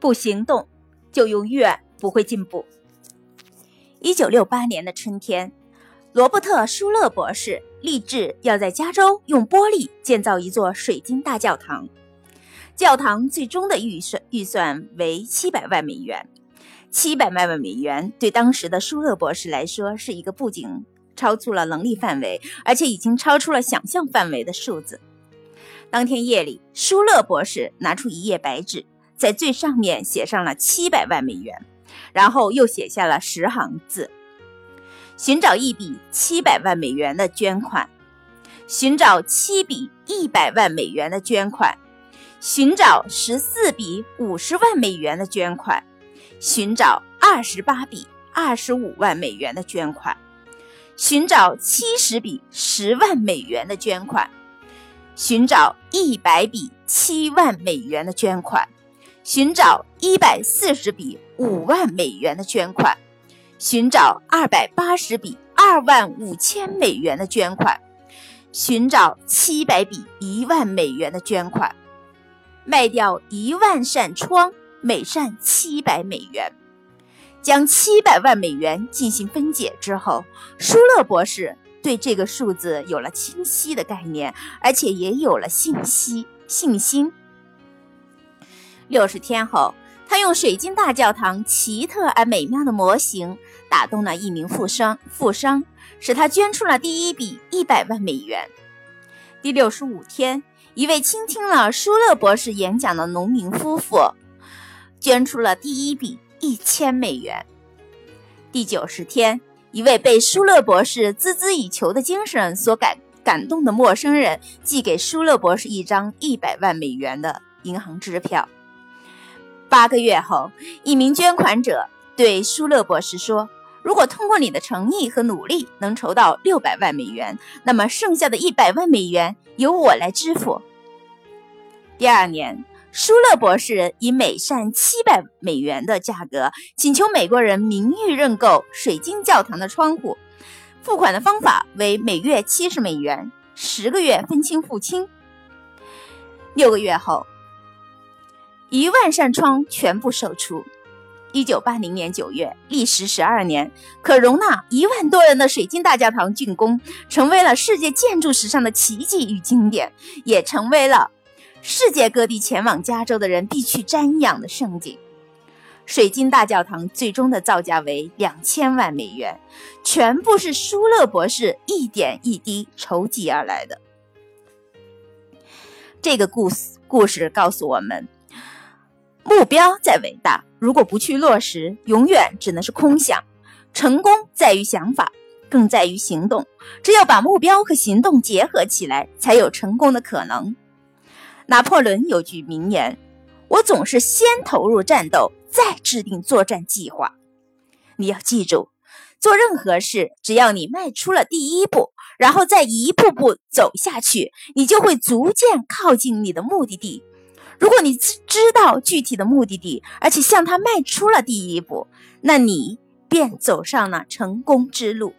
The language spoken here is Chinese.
不行动，就永远不会进步。一九六八年的春天，罗伯特·舒勒博士立志要在加州用玻璃建造一座水晶大教堂。教堂最终的预算预算为七百万美元。七百万万美元对当时的舒勒博士来说是一个不仅超出了能力范围，而且已经超出了想象范围的数字。当天夜里，舒勒博士拿出一页白纸，在最上面写上了七百万美元，然后又写下了十行字：寻找一笔七百万美元的捐款，寻找七笔一百万美元的捐款，寻找十四笔五十万美元的捐款。寻找二十八笔二十五万美元的捐款，寻找七十笔十万美元的捐款，寻找一百笔七万美元的捐款，寻找一百四十笔五万美元的捐款，寻找二百八十笔二万五千美元的捐款，寻找七百笔一万美元的捐款，卖掉一万扇窗。每扇七百美元，将七百万美元进行分解之后，舒勒博士对这个数字有了清晰的概念，而且也有了信息信心。六十天后，他用水晶大教堂奇特而美妙的模型打动了一名富商，富商使他捐出了第一笔一百万美元。第六十五天，一位倾听了舒勒博士演讲的农民夫妇。捐出了第一笔一千美元。第九十天，一位被舒勒博士孜孜以求的精神所感感动的陌生人寄给舒勒博士一张一百万美元的银行支票。八个月后，一名捐款者对舒勒博士说：“如果通过你的诚意和努力能筹到六百万美元，那么剩下的一百万美元由我来支付。”第二年。舒勒博士以每扇七百美元的价格请求美国人名誉认购水晶教堂的窗户，付款的方法为每月七十美元，十个月分清付清。六个月后，一万扇窗全部售出。一九八零年九月，历时十二年，可容纳一万多人的水晶大教堂竣工，成为了世界建筑史上的奇迹与经典，也成为了。世界各地前往加州的人必去瞻仰的圣景，水晶大教堂最终的造价为两千万美元，全部是舒勒博士一点一滴筹集而来的。这个故事故事告诉我们，目标再伟大，如果不去落实，永远只能是空想。成功在于想法，更在于行动。只有把目标和行动结合起来，才有成功的可能。拿破仑有句名言：“我总是先投入战斗，再制定作战计划。”你要记住，做任何事，只要你迈出了第一步，然后再一步步走下去，你就会逐渐靠近你的目的地。如果你知知道具体的目的地，而且向他迈出了第一步，那你便走上了成功之路。